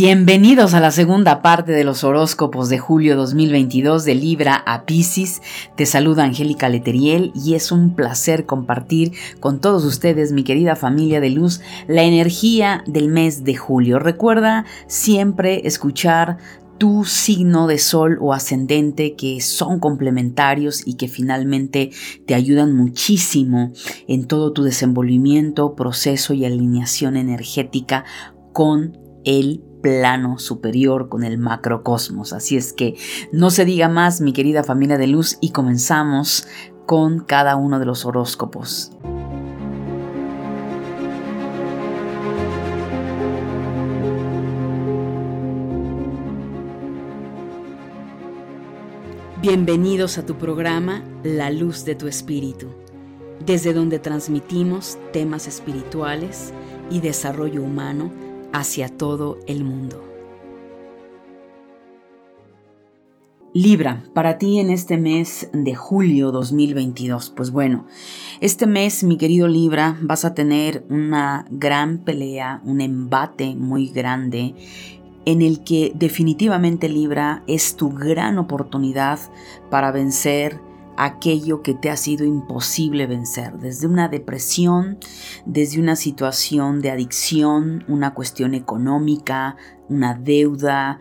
Bienvenidos a la segunda parte de los horóscopos de julio 2022 de Libra a Pisces. Te saluda Angélica Leteriel y es un placer compartir con todos ustedes, mi querida familia de luz, la energía del mes de julio. Recuerda siempre escuchar tu signo de sol o ascendente que son complementarios y que finalmente te ayudan muchísimo en todo tu desenvolvimiento, proceso y alineación energética con el plano superior con el macrocosmos. Así es que no se diga más, mi querida familia de luz, y comenzamos con cada uno de los horóscopos. Bienvenidos a tu programa La Luz de tu Espíritu, desde donde transmitimos temas espirituales y desarrollo humano hacia todo el mundo. Libra, para ti en este mes de julio 2022, pues bueno, este mes, mi querido Libra, vas a tener una gran pelea, un embate muy grande en el que definitivamente Libra es tu gran oportunidad para vencer aquello que te ha sido imposible vencer, desde una depresión, desde una situación de adicción, una cuestión económica, una deuda,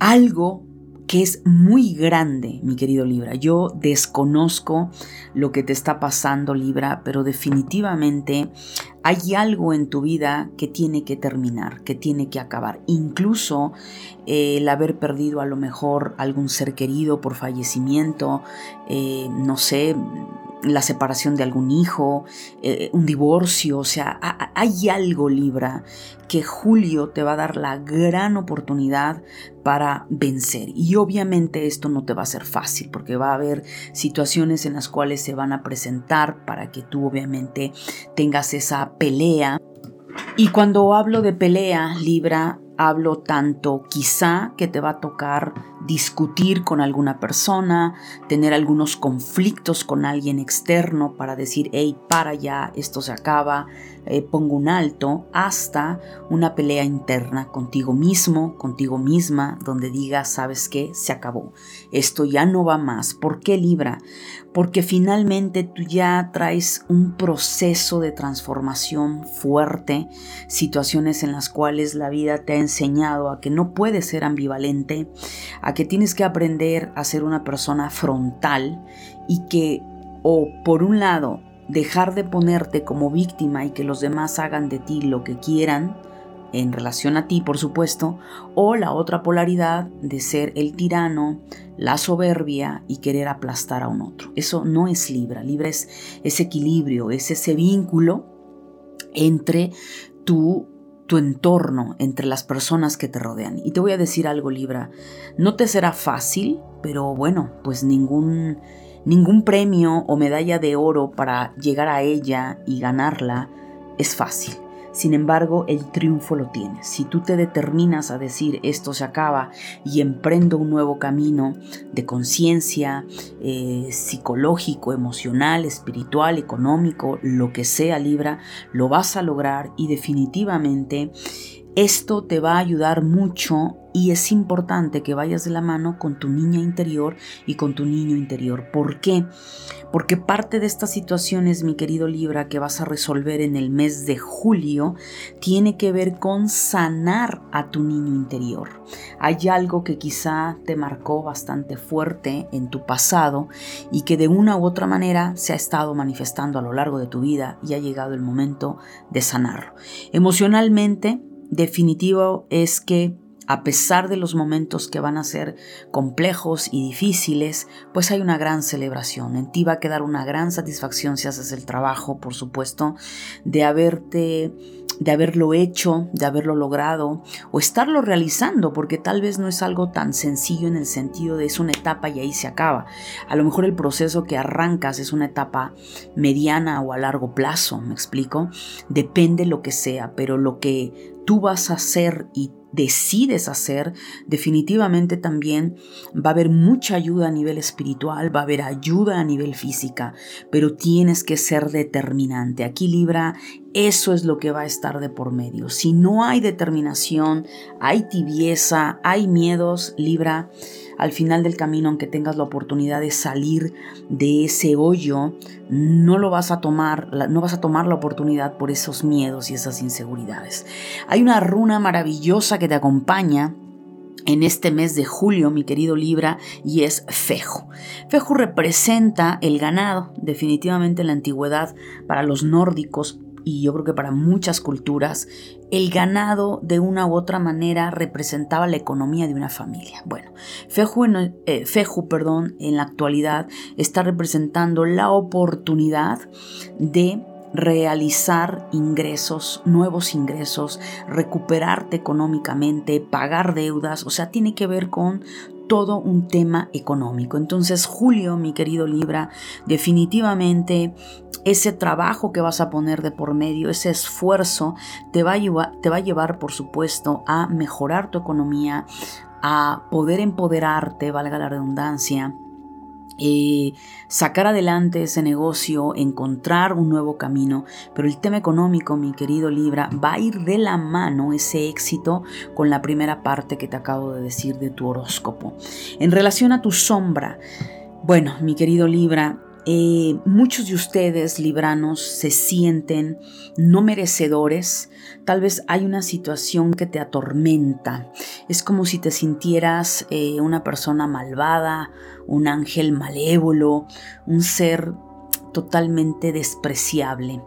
algo que es muy grande, mi querido Libra. Yo desconozco lo que te está pasando, Libra, pero definitivamente hay algo en tu vida que tiene que terminar, que tiene que acabar. Incluso eh, el haber perdido a lo mejor algún ser querido por fallecimiento, eh, no sé, la separación de algún hijo, eh, un divorcio, o sea, hay algo Libra que Julio te va a dar la gran oportunidad para vencer. Y obviamente esto no te va a ser fácil porque va a haber situaciones en las cuales se van a presentar para que tú obviamente tengas esa pelea. Y cuando hablo de pelea, Libra, hablo tanto quizá que te va a tocar discutir con alguna persona, tener algunos conflictos con alguien externo para decir, hey, para ya, esto se acaba, eh, pongo un alto, hasta una pelea interna contigo mismo, contigo misma, donde digas, sabes qué, se acabó, esto ya no va más. ¿Por qué Libra? Porque finalmente tú ya traes un proceso de transformación fuerte, situaciones en las cuales la vida te ha enseñado a que no puedes ser ambivalente, a que tienes que aprender a ser una persona frontal y que o por un lado dejar de ponerte como víctima y que los demás hagan de ti lo que quieran, en relación a ti, por supuesto, o la otra polaridad de ser el tirano, la soberbia y querer aplastar a un otro. Eso no es Libra. Libra es ese equilibrio, es ese vínculo entre tu tu entorno, entre las personas que te rodean. Y te voy a decir algo, Libra, no te será fácil, pero bueno, pues ningún, ningún premio o medalla de oro para llegar a ella y ganarla es fácil. Sin embargo, el triunfo lo tienes. Si tú te determinas a decir esto se acaba y emprendo un nuevo camino de conciencia, eh, psicológico, emocional, espiritual, económico, lo que sea Libra, lo vas a lograr y definitivamente esto te va a ayudar mucho y es importante que vayas de la mano con tu niña interior y con tu niño interior. ¿Por qué? Porque parte de estas situaciones, mi querido Libra, que vas a resolver en el mes de julio, tiene que ver con sanar a tu niño interior. Hay algo que quizá te marcó bastante fuerte en tu pasado y que de una u otra manera se ha estado manifestando a lo largo de tu vida y ha llegado el momento de sanarlo. Emocionalmente, definitivo es que a pesar de los momentos que van a ser complejos y difíciles, pues hay una gran celebración. En ti va a quedar una gran satisfacción si haces el trabajo, por supuesto, de haberte de haberlo hecho, de haberlo logrado o estarlo realizando, porque tal vez no es algo tan sencillo en el sentido de es una etapa y ahí se acaba. A lo mejor el proceso que arrancas es una etapa mediana o a largo plazo, me explico. Depende lo que sea, pero lo que tú vas a hacer y decides hacer, definitivamente también va a haber mucha ayuda a nivel espiritual, va a haber ayuda a nivel física, pero tienes que ser determinante. Aquí Libra Eso es lo que va a estar de por medio. Si no hay determinación, hay tibieza, hay miedos, Libra, al final del camino, aunque tengas la oportunidad de salir de ese hoyo, no lo vas a tomar, no vas a tomar la oportunidad por esos miedos y esas inseguridades. Hay una runa maravillosa que te acompaña en este mes de julio, mi querido Libra, y es Fejo. Fejo representa el ganado, definitivamente en la antigüedad para los nórdicos y yo creo que para muchas culturas, el ganado de una u otra manera representaba la economía de una familia. Bueno, Feju, eh, perdón, en la actualidad está representando la oportunidad de realizar ingresos, nuevos ingresos, recuperarte económicamente, pagar deudas, o sea, tiene que ver con todo un tema económico. Entonces, Julio, mi querido Libra, definitivamente ese trabajo que vas a poner de por medio, ese esfuerzo, te va a llevar, te va a llevar por supuesto, a mejorar tu economía, a poder empoderarte, valga la redundancia, eh, sacar adelante ese negocio, encontrar un nuevo camino, pero el tema económico, mi querido Libra, va a ir de la mano ese éxito con la primera parte que te acabo de decir de tu horóscopo. En relación a tu sombra, bueno, mi querido Libra, eh, muchos de ustedes, libranos, se sienten no merecedores. Tal vez hay una situación que te atormenta. Es como si te sintieras eh, una persona malvada, un ángel malévolo, un ser totalmente despreciable.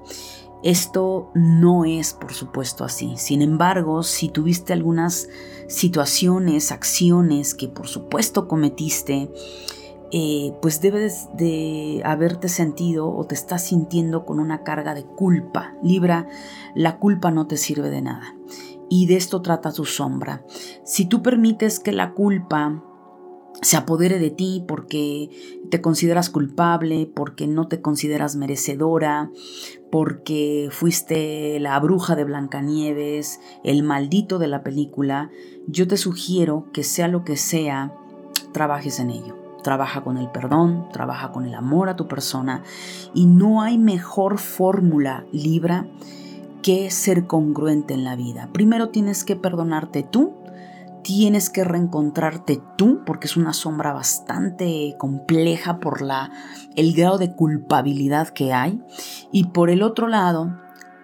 Esto no es, por supuesto, así. Sin embargo, si tuviste algunas situaciones, acciones que por supuesto cometiste, eh, pues debes de haberte sentido o te estás sintiendo con una carga de culpa. Libra, la culpa no te sirve de nada. Y de esto trata tu sombra. Si tú permites que la culpa se apodere de ti porque te consideras culpable, porque no te consideras merecedora, porque fuiste la bruja de Blancanieves, el maldito de la película, yo te sugiero que sea lo que sea, trabajes en ello. Trabaja con el perdón, trabaja con el amor a tu persona y no hay mejor fórmula, Libra, que ser congruente en la vida. Primero tienes que perdonarte tú, tienes que reencontrarte tú, porque es una sombra bastante compleja por la, el grado de culpabilidad que hay. Y por el otro lado,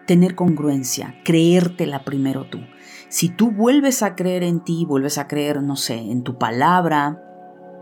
tener congruencia, creértela primero tú. Si tú vuelves a creer en ti, vuelves a creer, no sé, en tu palabra,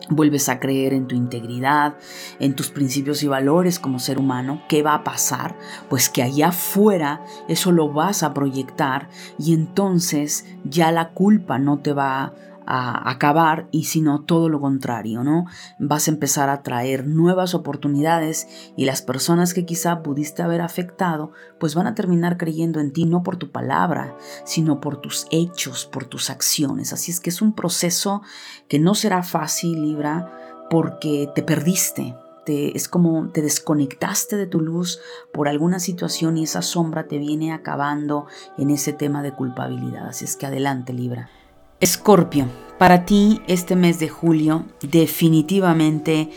vuelves a creer en tu integridad, en tus principios y valores como ser humano, ¿qué va a pasar? Pues que allá afuera eso lo vas a proyectar y entonces ya la culpa no te va a acabar y sino todo lo contrario, ¿no? Vas a empezar a traer nuevas oportunidades y las personas que quizá pudiste haber afectado, pues van a terminar creyendo en ti no por tu palabra, sino por tus hechos, por tus acciones. Así es que es un proceso que no será fácil, Libra, porque te perdiste, te, es como te desconectaste de tu luz por alguna situación y esa sombra te viene acabando en ese tema de culpabilidad. Así es que adelante, Libra. Escorpio, para ti este mes de julio definitivamente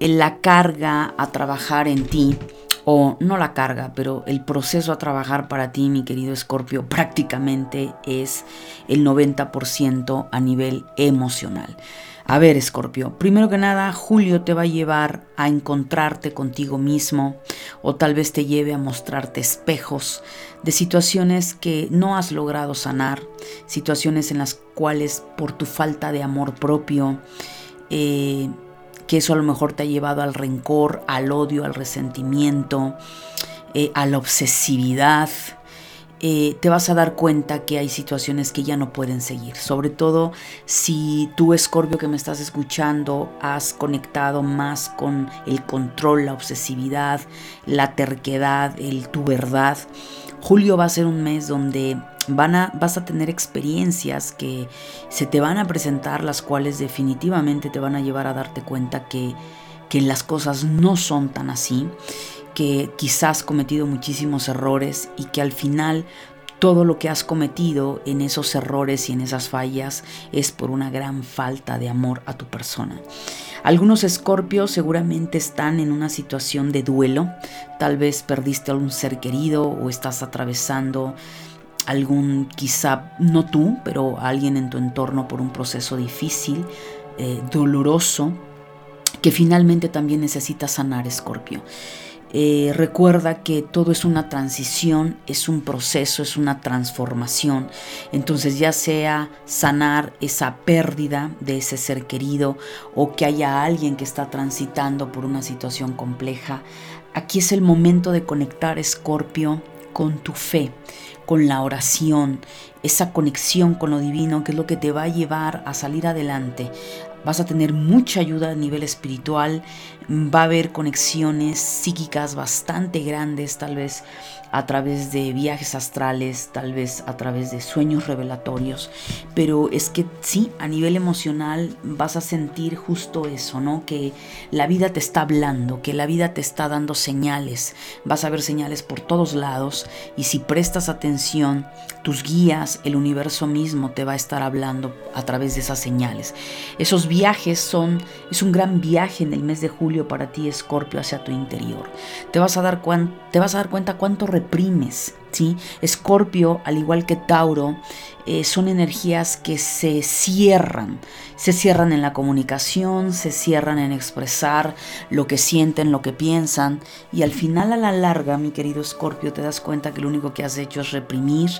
la carga a trabajar en ti, o no la carga, pero el proceso a trabajar para ti, mi querido Escorpio, prácticamente es el 90% a nivel emocional. A ver, Escorpio, primero que nada, Julio te va a llevar a encontrarte contigo mismo o tal vez te lleve a mostrarte espejos de situaciones que no has logrado sanar, situaciones en las cuales por tu falta de amor propio, eh, que eso a lo mejor te ha llevado al rencor, al odio, al resentimiento, eh, a la obsesividad, eh, te vas a dar cuenta que hay situaciones que ya no pueden seguir. Sobre todo si tú, Escorpio, que me estás escuchando, has conectado más con el control, la obsesividad, la terquedad, el tu verdad. Julio va a ser un mes donde vas a tener experiencias que se te van a presentar, las cuales definitivamente te van a llevar a darte cuenta que, que las cosas no son tan así que quizás cometido muchísimos errores y que al final todo lo que has cometido en esos errores y en esas fallas es por una gran falta de amor a tu persona. Algunos escorpios seguramente están en una situación de duelo, tal vez perdiste a un ser querido o estás atravesando algún, quizá no tú, pero alguien en tu entorno por un proceso difícil, eh, doloroso, que finalmente también necesita sanar, escorpio. Eh, recuerda que todo es una transición, es un proceso, es una transformación. Entonces ya sea sanar esa pérdida de ese ser querido o que haya alguien que está transitando por una situación compleja, aquí es el momento de conectar, Escorpio, con tu fe, con la oración, esa conexión con lo divino que es lo que te va a llevar a salir adelante, vas a tener mucha ayuda a nivel espiritual, va a haber conexiones psíquicas bastante grandes, tal vez a través de viajes astrales, tal vez a través de sueños revelatorios, pero es que sí, a nivel emocional vas a sentir justo eso, ¿no? Que la vida te está hablando, que la vida te está dando señales, vas a ver señales por todos lados y si prestas atención, tus guías, el universo mismo te va a estar hablando a través de esas señales. Esos viajes son, es un gran viaje en el mes de julio para ti, Escorpio, hacia tu interior. Te vas a dar, te vas a dar cuenta cuánto reprimes. ¿sí? Escorpio, al igual que Tauro, eh, son energías que se cierran. Se cierran en la comunicación, se cierran en expresar lo que sienten, lo que piensan. Y al final, a la larga, mi querido Escorpio, te das cuenta que lo único que has hecho es reprimir,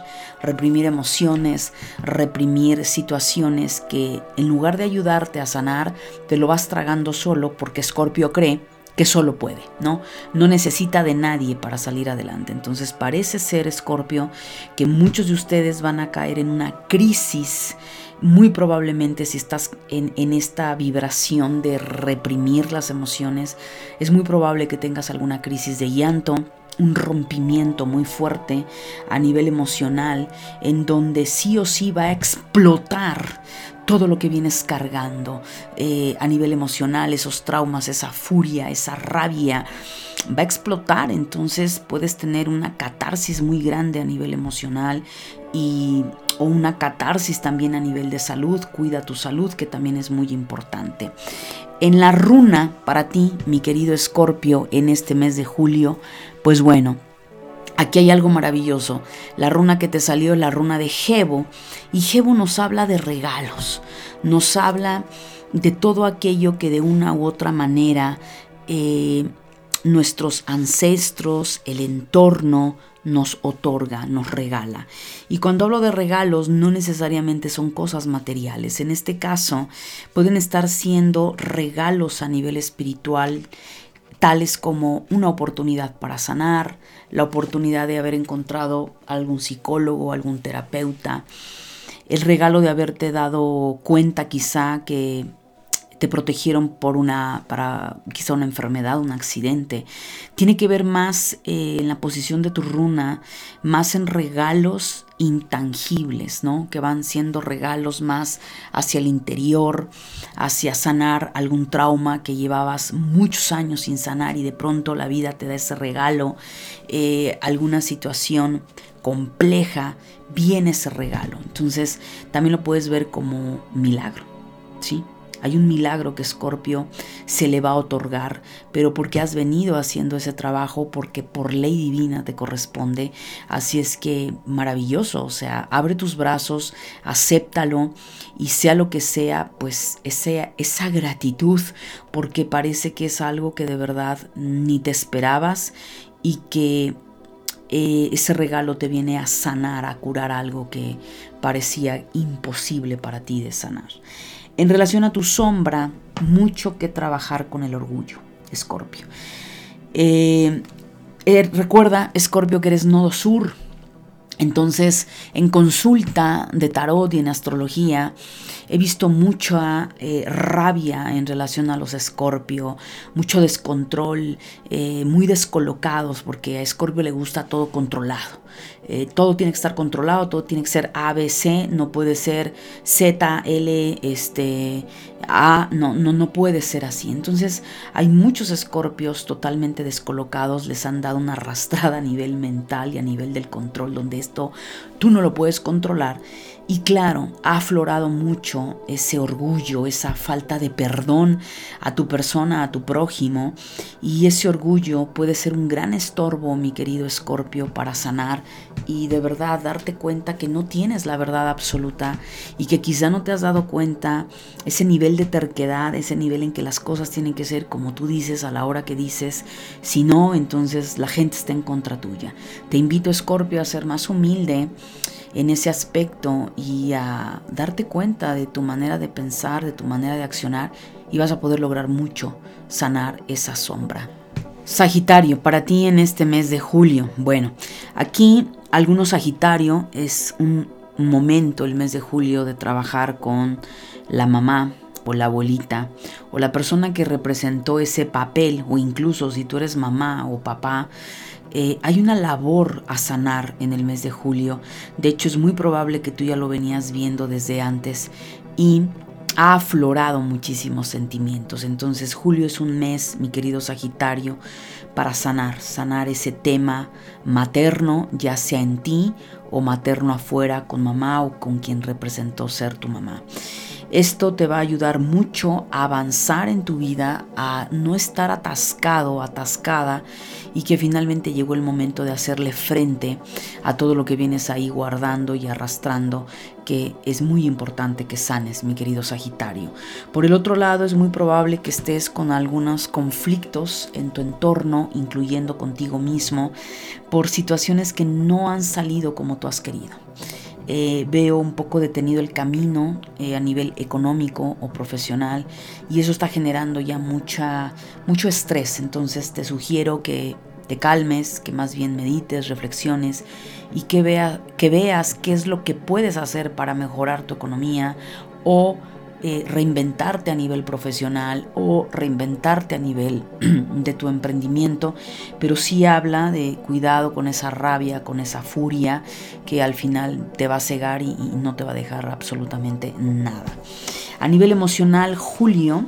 reprimir emociones, reprimir situaciones que en lugar de ayudarte a sanar, te lo vas tragando solo porque Escorpio cree que solo puede, ¿no? No necesita de nadie para salir adelante. Entonces parece ser, Escorpio, que muchos de ustedes van a caer en una crisis, muy probablemente si estás en, en esta vibración de reprimir las emociones, es muy probable que tengas alguna crisis de llanto, un rompimiento muy fuerte a nivel emocional en donde sí o sí va a explotar todo lo que vienes cargando eh, a nivel emocional, esos traumas, esa furia, esa rabia, va a explotar. Entonces puedes tener una catarsis muy grande a nivel emocional y o una catarsis también a nivel de salud. Cuida tu salud, que también es muy importante. En la runa para ti, mi querido Escorpio, en este mes de julio, pues bueno, Aquí hay algo maravilloso. La runa que te salió es la runa de Jebo. Y Jebo nos habla de regalos. Nos habla de todo aquello que de una u otra manera eh, nuestros ancestros, el entorno, nos otorga, nos regala. Y cuando hablo de regalos, no necesariamente son cosas materiales. En este caso, pueden estar siendo regalos a nivel espiritual tales como una oportunidad para sanar, la oportunidad de haber encontrado algún psicólogo, algún terapeuta, el regalo de haberte dado cuenta quizá que te protegieron por una, para quizá una enfermedad, un accidente. Tiene que ver más eh, en la posición de tu runa, más en regalos intangibles, ¿no? Que van siendo regalos más hacia el interior, hacia sanar algún trauma que llevabas muchos años sin sanar y de pronto la vida te da ese regalo, eh, alguna situación compleja, viene ese regalo. Entonces también lo puedes ver como milagro, ¿sí? Hay un milagro que Escorpio se le va a otorgar, pero porque has venido haciendo ese trabajo, porque por ley divina te corresponde. Así es que maravilloso, o sea, abre tus brazos, acéptalo y sea lo que sea, pues esa gratitud, porque parece que es algo que de verdad ni te esperabas y que eh, ese regalo te viene a sanar, a curar algo que parecía imposible para ti de sanar. En relación a tu sombra, mucho que trabajar con el orgullo, Escorpio. Eh, eh, recuerda, Escorpio, que eres nodo sur. Entonces, en consulta de tarot y en astrología, he visto mucha eh, rabia en relación a los Escorpio, mucho descontrol, muy descolocados, porque a Escorpio le gusta todo controlado. eh, todo tiene que estar controlado, todo tiene que ser ABC, no puede ser Z, L, este, A, no, no, no puede ser así. Entonces hay muchos escorpios totalmente descolocados, les han dado una arrastrada a nivel mental y a nivel del control, donde esto tú no lo puedes controlar y claro, ha aflorado mucho ese orgullo, esa falta de perdón a tu persona, a tu prójimo. Y ese orgullo puede ser un gran estorbo, mi querido Escorpio, para sanar y de verdad darte cuenta que no tienes la verdad absoluta y que quizá no te has dado cuenta ese nivel de terquedad, ese nivel en que las cosas tienen que ser como tú dices a la hora que dices. Si no, entonces la gente está en contra tuya. Te invito, Escorpio, a ser más humilde en ese aspecto y a darte cuenta de tu manera de pensar, de tu manera de accionar y vas a poder lograr mucho sanar esa sombra. Sagitario, para ti en este mes de julio. Bueno, aquí algunos Sagitario es un momento, el mes de julio, de trabajar con la mamá o la abuelita o la persona que representó ese papel o incluso si tú eres mamá o papá eh, hay una labor a sanar en el mes de julio. De hecho, es muy probable que tú ya lo venías viendo desde antes y ha aflorado muchísimos sentimientos. Entonces, julio es un mes, mi querido Sagitario, para sanar, sanar ese tema materno, ya sea en ti o materno afuera con mamá o con quien representó ser tu mamá. Esto te va a ayudar mucho a avanzar en tu vida, a no estar atascado, atascada y que finalmente llegó el momento de hacerle frente a todo lo que vienes ahí guardando y arrastrando, que es muy importante que sanes, mi querido Sagitario. Por el otro lado, es muy probable que estés con algunos conflictos en tu entorno, incluyendo contigo mismo, por situaciones que no han salido como tú has querido. Eh, veo un poco detenido el camino eh, a nivel económico o profesional y eso está generando ya mucha, mucho estrés. Entonces te sugiero que te calmes, que más bien medites, reflexiones y que, vea, que veas qué es lo que puedes hacer para mejorar tu economía o eh, reinventarte a nivel profesional o reinventarte a nivel de tu emprendimiento, pero sí habla de cuidado con esa rabia, con esa furia que al final te va a cegar y, y no te va a dejar absolutamente nada. A nivel emocional, julio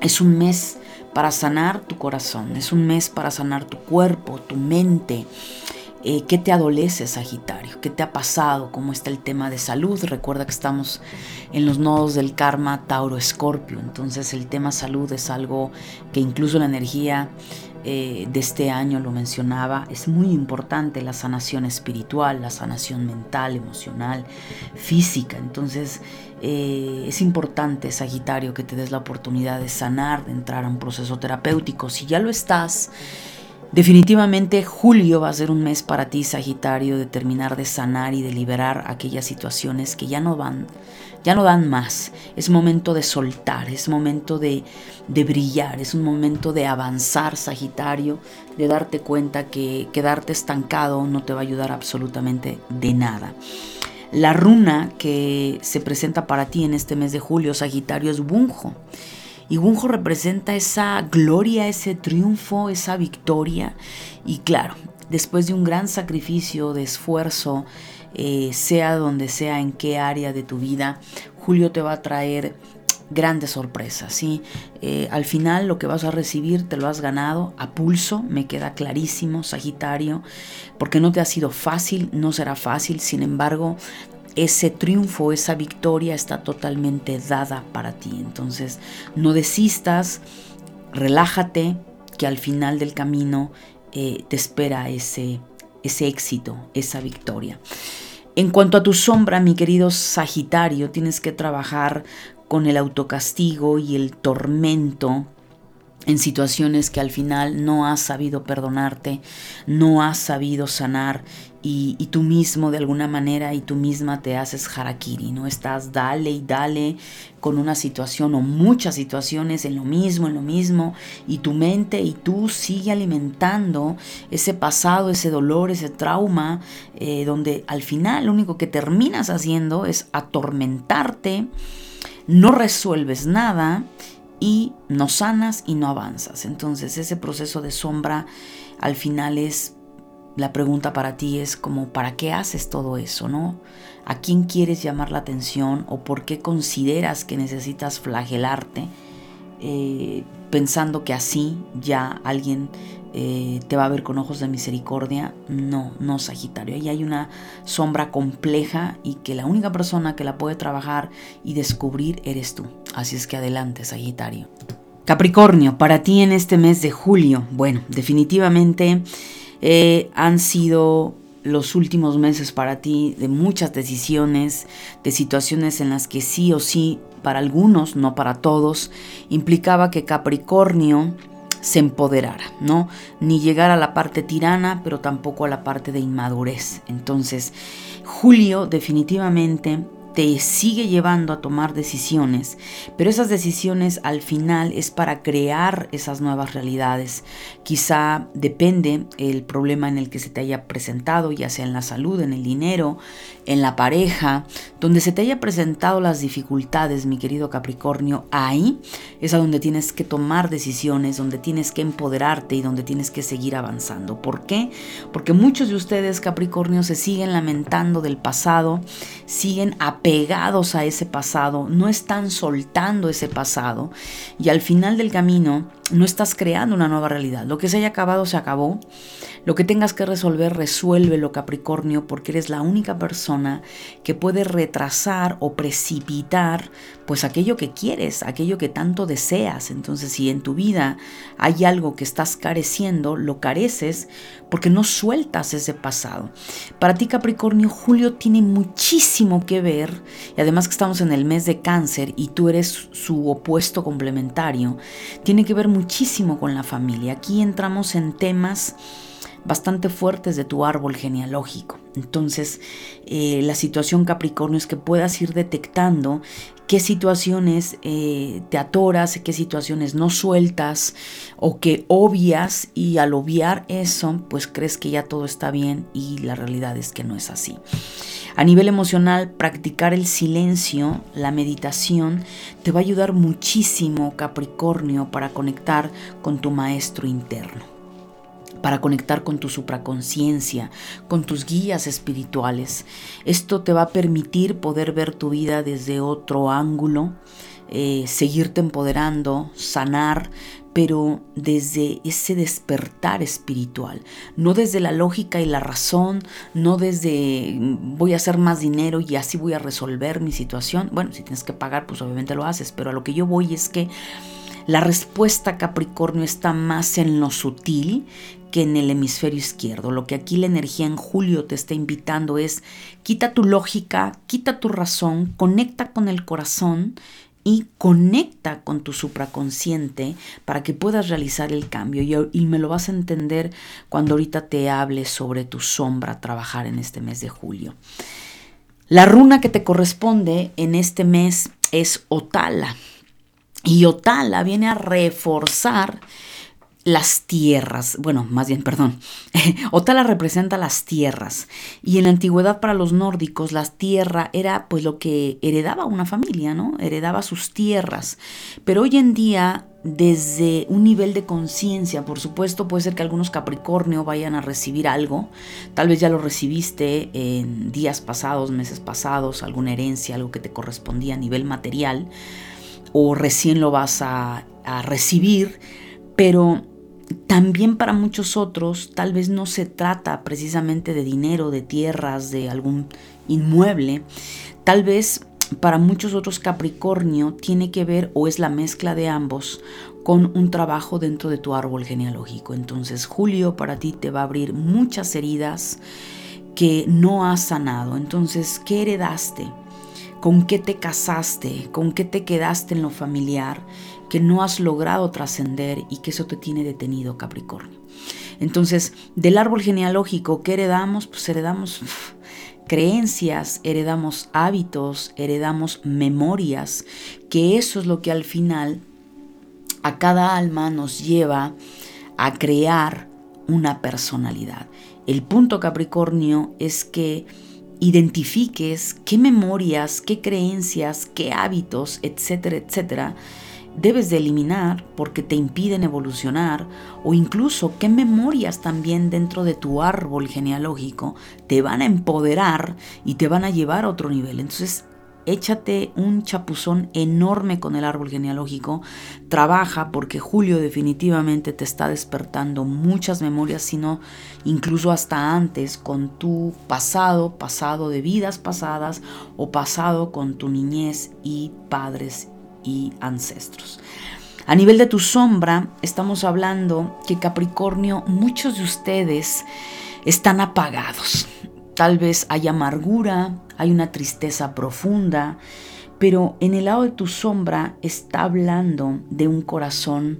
es un mes para sanar tu corazón, es un mes para sanar tu cuerpo, tu mente. Eh, ¿Qué te adolece, Sagitario? ¿Qué te ha pasado? ¿Cómo está el tema de salud? Recuerda que estamos en los nodos del karma Tauro-Escorpio. Entonces el tema salud es algo que incluso la energía eh, de este año lo mencionaba. Es muy importante la sanación espiritual, la sanación mental, emocional, física. Entonces eh, es importante, Sagitario, que te des la oportunidad de sanar, de entrar a un proceso terapéutico. Si ya lo estás, Definitivamente julio va a ser un mes para ti, Sagitario, de terminar de sanar y de liberar aquellas situaciones que ya no van, ya no dan más. Es momento de soltar, es momento de, de brillar, es un momento de avanzar, Sagitario, de darte cuenta que quedarte estancado no te va a ayudar absolutamente de nada. La runa que se presenta para ti en este mes de julio, Sagitario, es Bunjo. Y Bunjo representa esa gloria, ese triunfo, esa victoria. Y claro, después de un gran sacrificio, de esfuerzo, eh, sea donde sea, en qué área de tu vida, Julio te va a traer grandes sorpresas. ¿sí? Eh, al final lo que vas a recibir te lo has ganado a pulso, me queda clarísimo, Sagitario, porque no te ha sido fácil, no será fácil, sin embargo, ese triunfo, esa victoria está totalmente dada para ti. Entonces, no desistas, relájate, que al final del camino eh, te espera ese, ese éxito, esa victoria. En cuanto a tu sombra, mi querido Sagitario, tienes que trabajar con el autocastigo y el tormento en situaciones que al final no has sabido perdonarte, no has sabido sanar y, tú mismo de alguna manera y tú misma te haces harakiri, ¿no? Estás dale y dale con una situación o muchas situaciones en lo mismo, en lo mismo y tu mente y tú sigue alimentando ese pasado, ese dolor, ese trauma, eh, donde al final lo único que terminas haciendo es atormentarte, no resuelves nada y no sanas y no avanzas. Entonces ese proceso de sombra al final es la pregunta para ti es como, ¿para qué haces todo eso, no? ¿A quién quieres llamar la atención o por qué consideras que necesitas flagelarte eh, pensando que así ya alguien eh, te va a ver con ojos de misericordia? No, no, Sagitario. Ahí hay una sombra compleja y que la única persona que la puede trabajar y descubrir eres tú. Así es que adelante, Sagitario. Capricornio, para ti en este mes de julio, bueno, definitivamente eh, han sido los últimos meses para ti de muchas decisiones, de situaciones en las que sí o sí, para algunos, no para todos, implicaba que Capricornio se empoderara, ¿no? Ni llegar a la parte tirana, pero tampoco a la parte de inmadurez. Entonces, Julio definitivamente te sigue llevando a tomar decisiones, pero esas decisiones al final es para crear esas nuevas realidades. Quizá depende el problema en el que se te haya presentado, ya sea en la salud, en el dinero, en la pareja, donde se te haya presentado las dificultades, mi querido Capricornio, ahí es a donde tienes que tomar decisiones, donde tienes que empoderarte y donde tienes que seguir avanzando. ¿Por qué? Porque muchos de ustedes, Capricornio, se siguen lamentando del pasado, siguen apegados a ese pasado, no están soltando ese pasado y al final del camino no estás creando una nueva realidad. Lo que se haya acabado se acabó. Lo que tengas que resolver, resuélvelo, Capricornio, porque eres la única persona que puede retrasar o precipitar pues aquello que quieres, aquello que tanto deseas. Entonces, si en tu vida hay algo que estás careciendo, lo careces porque no sueltas ese pasado. Para ti, Capricornio, Julio tiene muchísimo que ver, y además que estamos en el mes de cáncer y tú eres su opuesto complementario, tiene que ver muchísimo con la familia. Aquí entramos en temas bastante fuertes de tu árbol genealógico. Entonces, eh, la situación Capricornio es que puedas ir detectando qué situaciones eh, te atoras, qué situaciones no sueltas o que obvias y al obviar eso, pues crees que ya todo está bien y la realidad es que no es así. A nivel emocional, practicar el silencio, la meditación, te va a ayudar muchísimo, Capricornio, para conectar con tu maestro interno para conectar con tu supraconciencia, con tus guías espirituales. Esto te va a permitir poder ver tu vida desde otro ángulo, eh, seguirte empoderando, sanar, pero desde ese despertar espiritual, no desde la lógica y la razón, no desde mm, voy a hacer más dinero y así voy a resolver mi situación. Bueno, si tienes que pagar, pues obviamente lo haces, pero a lo que yo voy es que la respuesta Capricornio está más en lo sutil que en el hemisferio izquierdo. Lo que aquí la energía en Julio te está invitando es quita tu lógica, quita tu razón, conecta con el corazón y conecta con tu supraconsciente para que puedas realizar el cambio. Y, me lo vas a entender cuando ahorita te hable sobre tu sombra trabajar en este mes de julio. La runa que te corresponde en este mes es Otala. Y Otala viene a reforzar las tierras, bueno, más bien, perdón, Otala representa las tierras. Y en la antigüedad para los nórdicos la tierra era pues lo que heredaba una familia, ¿no? Heredaba sus tierras, pero hoy en día desde un nivel de conciencia, por supuesto puede ser que algunos Capricornio vayan a recibir algo, tal vez ya lo recibiste en días pasados, meses pasados, alguna herencia, algo que te correspondía a nivel material, o recién lo vas a, a recibir, pero también para muchos otros tal vez no se trata precisamente de dinero, de tierras, de algún inmueble. Tal vez para muchos otros Capricornio tiene que ver o es la mezcla de ambos con un trabajo dentro de tu árbol genealógico. Entonces Julio para ti te va a abrir muchas heridas que no has sanado. Entonces, ¿qué heredaste? ¿Con qué te casaste? ¿Con qué te quedaste en lo familiar? Que no has logrado trascender y que eso te tiene detenido, Capricornio. Entonces, del árbol genealógico, ¿qué heredamos? Pues heredamos creencias, heredamos hábitos, heredamos memorias, que eso es lo que al final a cada alma nos lleva a crear una personalidad. El punto Capricornio es que identifiques qué memorias, qué creencias, qué hábitos, etcétera, etcétera, debes de eliminar porque te impiden evolucionar o incluso qué memorias también dentro de tu árbol genealógico te van a empoderar y te van a llevar a otro nivel. Entonces, échate un chapuzón enorme con el árbol genealógico, trabaja porque Julio definitivamente te está despertando muchas memorias, sino incluso hasta antes con tu pasado, pasado de vidas pasadas o pasado con tu niñez y padres y ancestros. A nivel de tu sombra, estamos hablando que Capricornio, muchos de ustedes están apagados. Tal vez hay amargura, hay una tristeza profunda, pero en el lado de tu sombra está hablando de un corazón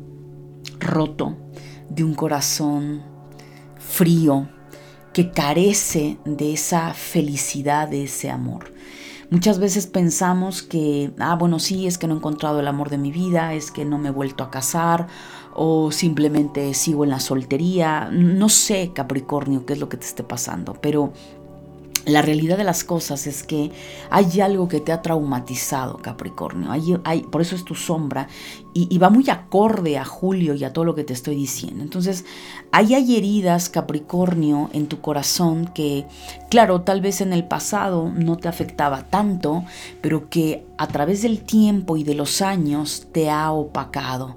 roto, de un corazón frío, que carece de esa felicidad, de ese amor. Muchas veces pensamos que, ah, bueno, sí, es que no he encontrado el amor de mi vida, es que no me he vuelto a casar o simplemente sigo en la soltería. No sé, Capricornio, qué es lo que te esté pasando, pero la realidad de las cosas es que hay algo que te ha traumatizado, Capricornio. Hay, por eso es tu sombra y, va muy acorde a Julio y a todo lo que te estoy diciendo. Entonces, ahí hay heridas, Capricornio, en tu corazón que, claro, tal vez en el pasado no te afectaba tanto, pero que a través del tiempo y de los años te ha opacado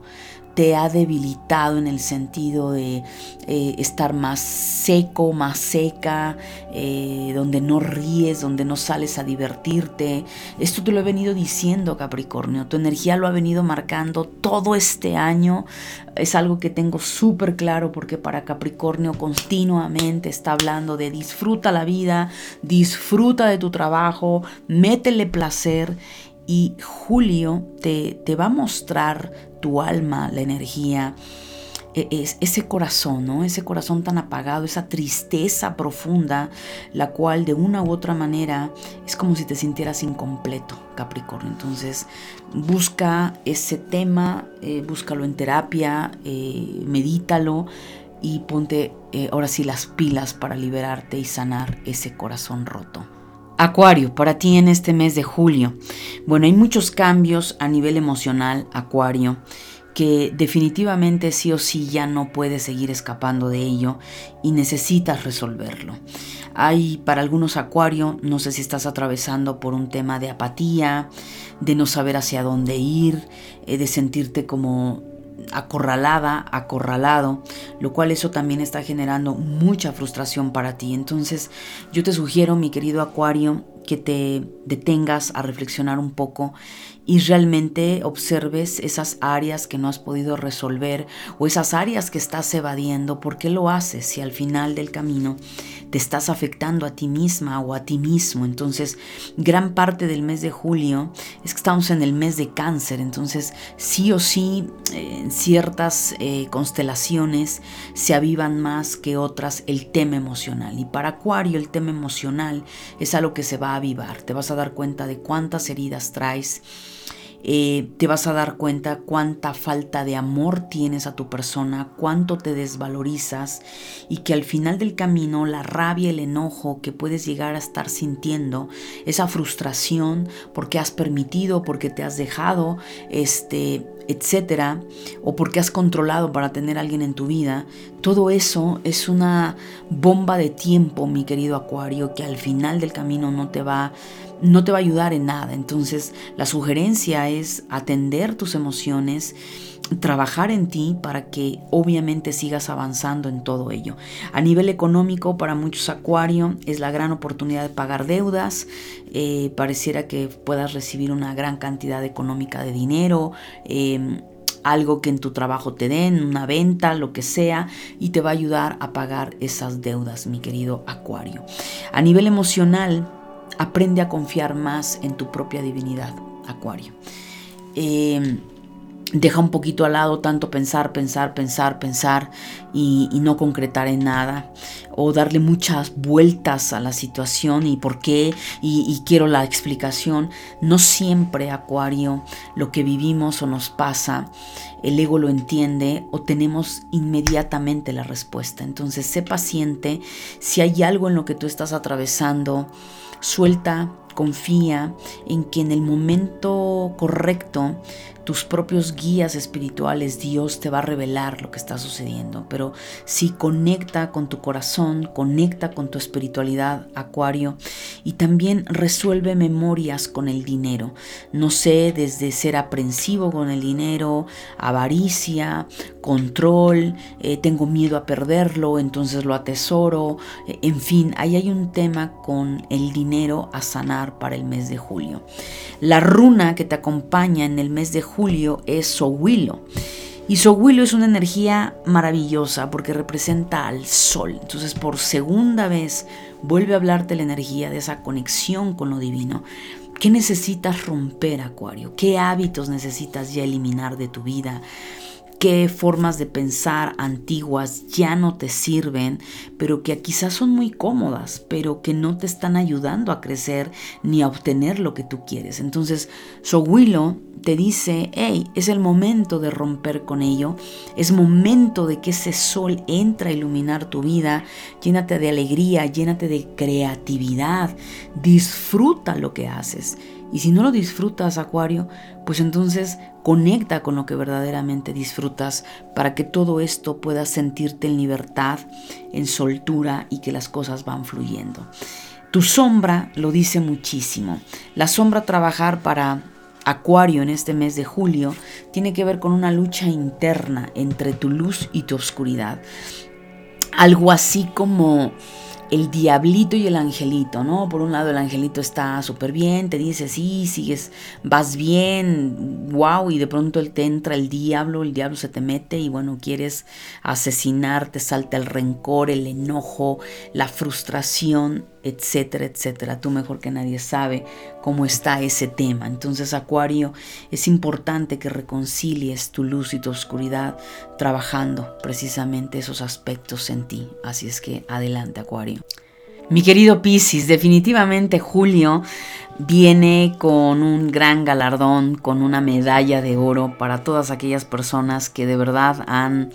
te ha debilitado en el sentido de eh, estar más seco, más seca, eh, donde no ríes, donde no sales a divertirte. Esto te lo he venido diciendo, Capricornio. Tu energía lo ha venido marcando todo este año. Es algo que tengo súper claro porque para Capricornio continuamente está hablando de disfruta la vida, disfruta de tu trabajo, métele placer y Julio te, te va a mostrar tu alma, la energía, e, es ese corazón, ¿no? Ese corazón tan apagado, esa tristeza profunda, la cual de una u otra manera es como si te sintieras incompleto, Capricornio. Entonces, busca ese tema, eh, búscalo en terapia, eh, medítalo y ponte eh, ahora sí las pilas para liberarte y sanar ese corazón roto. Acuario, para ti en este mes de julio. Bueno, hay muchos cambios a nivel emocional, Acuario, que definitivamente sí o sí ya no puedes seguir escapando de ello y necesitas resolverlo. Hay para algunos Acuario, no sé si estás atravesando por un tema de apatía, de no saber hacia dónde ir, eh, de sentirte como acorralada, acorralado, lo cual eso también está generando mucha frustración para ti. Entonces yo te sugiero, mi querido Acuario, que te detengas a reflexionar un poco y realmente observes esas áreas que no has podido resolver o esas áreas que estás evadiendo. ¿Por qué lo haces si al final del camino te estás afectando a ti misma o a ti mismo? Entonces, gran parte del mes de julio es que estamos en el mes de cáncer. Entonces, sí o sí, en ciertas eh, constelaciones se avivan más que otras el tema emocional. Y para Acuario, el tema emocional es algo que se va a avivar. Te vas a dar cuenta de cuántas heridas traes eh, te vas a dar cuenta cuánta falta de amor tienes a tu persona, cuánto te desvalorizas y que al final del camino la rabia, el enojo que puedes llegar a estar sintiendo, esa frustración porque has permitido, porque te has dejado, este, etcétera, o porque has controlado para tener a alguien en tu vida, todo eso es una bomba de tiempo, mi querido Acuario, que al final del camino no te va no te va a ayudar en nada. Entonces, la sugerencia es atender tus emociones, trabajar en ti para que obviamente sigas avanzando en todo ello. A nivel económico, para muchos Acuario es la gran oportunidad de pagar deudas. Eh, pareciera que puedas recibir una gran cantidad económica de dinero. Em, algo que en tu trabajo te den, una venta, lo que sea, y te va a ayudar a pagar esas deudas, mi querido Acuario. A nivel emocional, aprende a confiar más en tu propia divinidad, Acuario. Eh, deja un poquito al lado tanto pensar, pensar, pensar, pensar y, no concretar en nada o darle muchas vueltas a la situación y por qué y, quiero la explicación. No siempre, Acuario, lo que vivimos o nos pasa, el ego lo entiende o tenemos inmediatamente la respuesta. Entonces, sé paciente. Si hay algo en lo que tú estás atravesando, suelta, confía en que en el momento correcto, tus propios guías espirituales, Dios te va a revelar lo que está sucediendo. Pero si conecta con tu corazón, conecta con tu espiritualidad, Acuario, y también resuelve memorias con el dinero. No sé, desde ser aprensivo con el dinero, avaricia, control, eh, tengo miedo a perderlo, entonces lo atesoro. Eh, en fin, ahí hay un tema con el dinero a sanar para el mes de julio. La runa que te acompaña en el mes de julio es Sohuilo. Y Sohuilo es una energía maravillosa porque representa al sol. Entonces por segunda vez vuelve a hablarte la energía de esa conexión con lo divino. ¿Qué necesitas romper, Acuario? ¿Qué hábitos necesitas ya eliminar de tu vida? Qué formas de pensar antiguas ya no te sirven, pero que quizás son muy cómodas, pero que no te están ayudando a crecer ni a obtener lo que tú quieres. Entonces, Sohuilo te dice, hey, es el momento de romper con ello, es momento de que ese sol entre a iluminar tu vida, llénate de alegría, llénate de creatividad, disfruta lo que haces. Y si no lo disfrutas, Acuario, pues entonces conecta con lo que verdaderamente disfrutas para que todo esto puedas sentirte en libertad, en soltura y que las cosas van fluyendo. Tu sombra lo dice muchísimo. La sombra trabajar para Acuario en este mes de julio tiene que ver con una lucha interna entre tu luz y tu oscuridad. Algo así como el diablito y el angelito, ¿no? Por un lado el angelito está súper bien, te dice, sí, sigues, vas bien, wow, y de pronto te entra el diablo, el diablo se te mete y bueno, quieres asesinar, te salta el rencor, el enojo, la frustración, etcétera, etcétera. Tú mejor que nadie sabe cómo está ese tema. Entonces, Acuario, es importante que reconcilies tu luz y tu oscuridad trabajando precisamente esos aspectos en ti. Así es que adelante, Acuario. Mi querido Piscis, definitivamente Julio viene con un gran galardón, con una medalla de oro para todas aquellas personas que de verdad han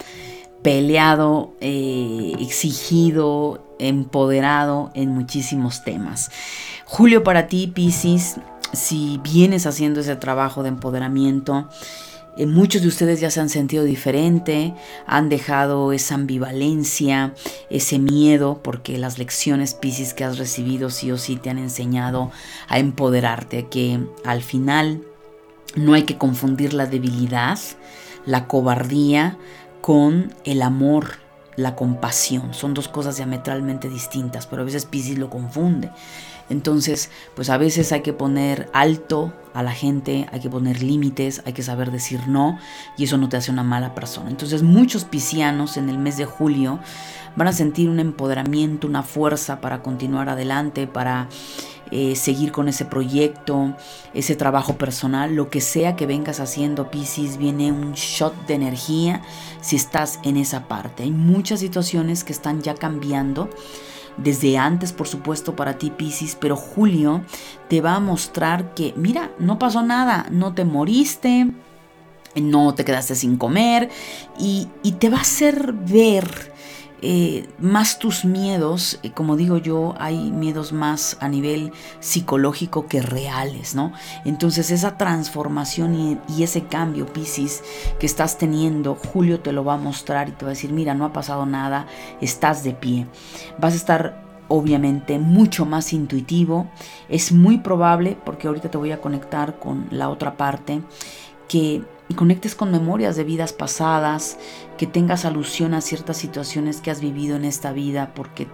peleado, eh, exigido, empoderado en muchísimos temas. Julio, para ti, Piscis, si vienes haciendo ese trabajo de empoderamiento, eh, muchos de ustedes ya se han sentido diferente, han dejado esa ambivalencia, ese miedo, porque las lecciones Piscis que has recibido sí o sí te han enseñado a empoderarte, que al final no hay que confundir la debilidad, la cobardía con el amor la compasión. Son dos cosas diametralmente distintas, pero a veces Pisces lo confunde. Entonces, pues a veces hay que poner alto a la gente, hay que poner límites, hay que saber decir no y eso no te hace una mala persona. Entonces, muchos piscianos en el mes de julio van a sentir un empoderamiento, una fuerza para continuar adelante, para eh, seguir con ese proyecto, ese trabajo personal, lo que sea que vengas haciendo, Pisces, viene un shot de energía si estás en esa parte. Hay muchas situaciones que están ya cambiando desde antes, por supuesto, para ti, Pisces, pero Julio te va a mostrar que, mira, no pasó nada, no te moriste, no te quedaste sin comer y, y te va a hacer ver eh, más tus miedos, eh, como digo yo, hay miedos más a nivel psicológico que reales, ¿no? Entonces esa transformación y, y, ese cambio, Piscis, que estás teniendo, Julio te lo va a mostrar y te va a decir, mira, no ha pasado nada, estás de pie. Vas a estar obviamente mucho más intuitivo. Es muy probable, porque ahorita te voy a conectar con la otra parte, que conectes con memorias de vidas pasadas, que tengas alusión a ciertas situaciones que has vivido en esta vida, porque,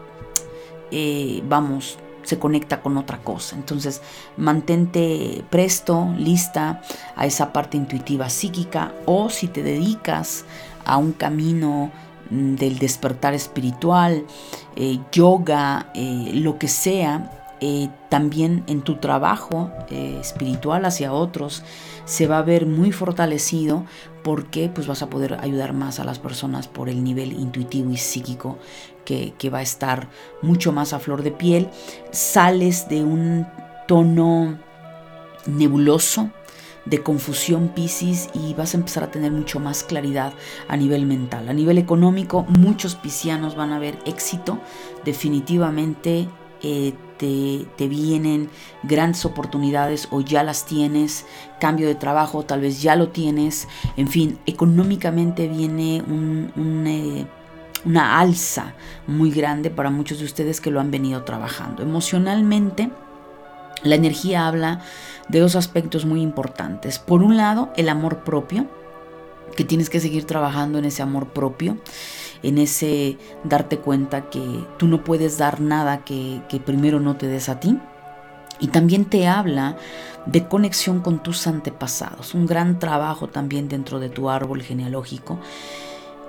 eh, vamos, se conecta con otra cosa. Entonces, mantente presto, lista a esa parte intuitiva psíquica o si te dedicas a un camino mm, del despertar espiritual, eh, yoga, eh, lo que sea, también en tu trabajo espiritual hacia otros, se va a ver muy fortalecido porque pues vas a poder ayudar más a las personas por el nivel intuitivo y psíquico que, que va a estar mucho más a flor de piel. Sales de un tono nebuloso, de confusión Piscis y vas a empezar a tener mucho más claridad a nivel mental. A nivel económico, muchos piscianos van a ver éxito definitivamente eh, te, vienen grandes oportunidades o ya las tienes, cambio de trabajo tal vez ya lo tienes, en fin, económicamente viene un, eh, una alza muy grande para muchos de ustedes que lo han venido trabajando. Emocionalmente, la energía habla de dos aspectos muy importantes. Por un lado, el amor propio, que tienes que seguir trabajando en ese amor propio, en ese darte cuenta que tú no puedes dar nada que, primero no te des a ti. Y también te habla de conexión con tus antepasados, un gran trabajo también dentro de tu árbol genealógico.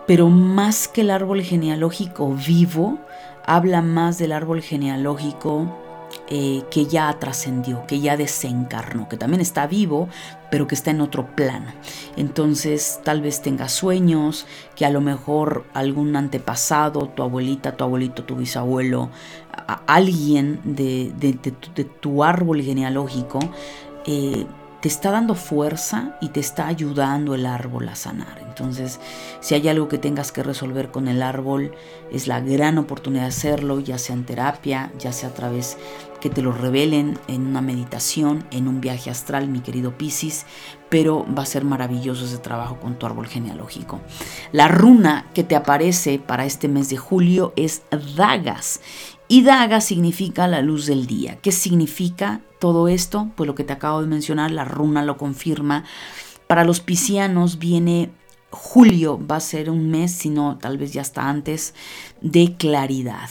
Pero más que el árbol genealógico vivo, habla más del árbol genealógico eh, que ya trascendió, que ya desencarnó, que también está vivo, pero que está en otro plano. Entonces tal vez tenga sueños, que a lo mejor algún antepasado, tu abuelita, tu abuelito, tu bisabuelo, alguien de, tu árbol genealógico, eh, te está dando fuerza y te está ayudando el árbol a sanar. Entonces, si hay algo que tengas que resolver con el árbol, es la gran oportunidad de hacerlo, ya sea en terapia, ya sea a través que te lo revelen en una meditación, en un viaje astral, mi querido Piscis, pero va a ser maravilloso ese trabajo con tu árbol genealógico. La runa que te aparece para este mes de julio es Dagas y Daga significa la luz del día. ¿Qué significa todo esto? Pues lo que te acabo de mencionar, la runa lo confirma. Para los piscianos viene julio, va a ser un mes, sino tal vez ya hasta antes, de claridad.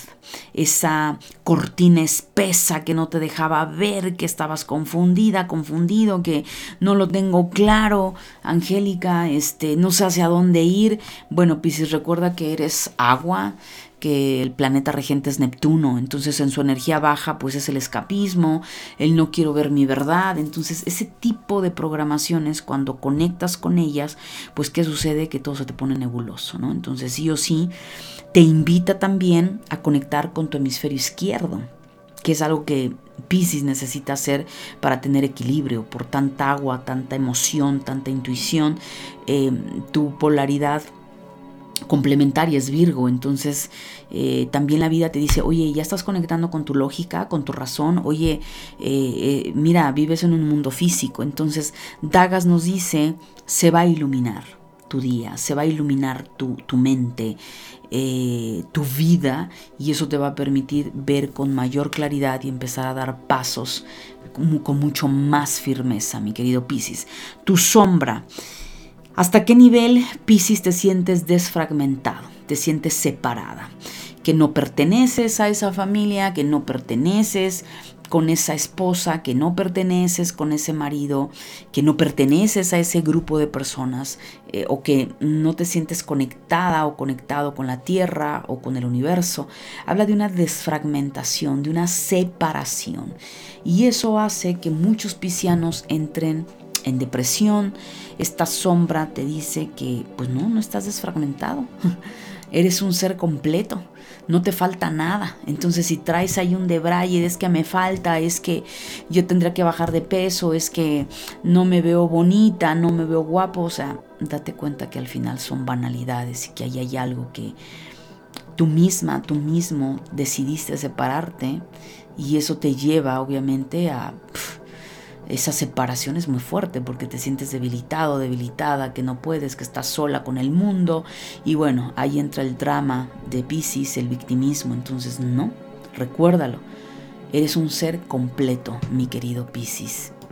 Esa cortina espesa que no te dejaba ver, que estabas confundida, confundido, que no lo tengo claro, Angélica, este, no sé hacia dónde ir. Bueno, Piscis, recuerda que eres agua, que el planeta regente es Neptuno, entonces en su energía baja pues es el escapismo, el no quiero ver mi verdad, entonces ese tipo de programaciones cuando conectas con ellas, pues qué sucede que todo se te pone nebuloso, ¿no? Entonces sí o sí te invita también a conectar con tu hemisferio izquierdo, que es algo que Pisces necesita hacer para tener equilibrio, por tanta agua, tanta emoción, tanta intuición, eh, tu polaridad complementaria es Virgo, entonces eh, también la vida te dice, oye, ya estás conectando con tu lógica, con tu razón, oye, eh, eh, mira, vives en un mundo físico, entonces Dagas nos dice, se va a iluminar tu día, se va a iluminar tu, mente, tu vida, y eso te va a permitir ver con mayor claridad y empezar a dar pasos con, con mucho más firmeza, mi querido Piscis. Tu sombra. ¿Hasta qué nivel, Piscis, te sientes desfragmentado, te sientes separada? Que no perteneces a esa familia, que no perteneces con esa esposa, que no perteneces con ese marido, que no perteneces a ese grupo de personas, eh, o que no te sientes conectada o conectado con la tierra o con el universo. Habla de una desfragmentación, de una separación. Y eso hace que muchos piscianos entren en depresión, esta sombra te dice que pues no, no estás desfragmentado. Eres un ser completo, no te falta nada. Entonces si traes ahí un debraye, es que me falta, es que yo tendría que bajar de peso, es que no me veo bonita, no me veo guapo, o sea, date cuenta que al final son banalidades y que ahí hay algo que tú misma, tú mismo decidiste separarte y eso te lleva obviamente a esa separación es muy fuerte porque te sientes debilitado, debilitada, que no puedes, que estás sola con el mundo. Y bueno, ahí entra el drama de Pisces, el victimismo. Entonces, no, recuérdalo. Eres un ser completo, mi querido Pisces.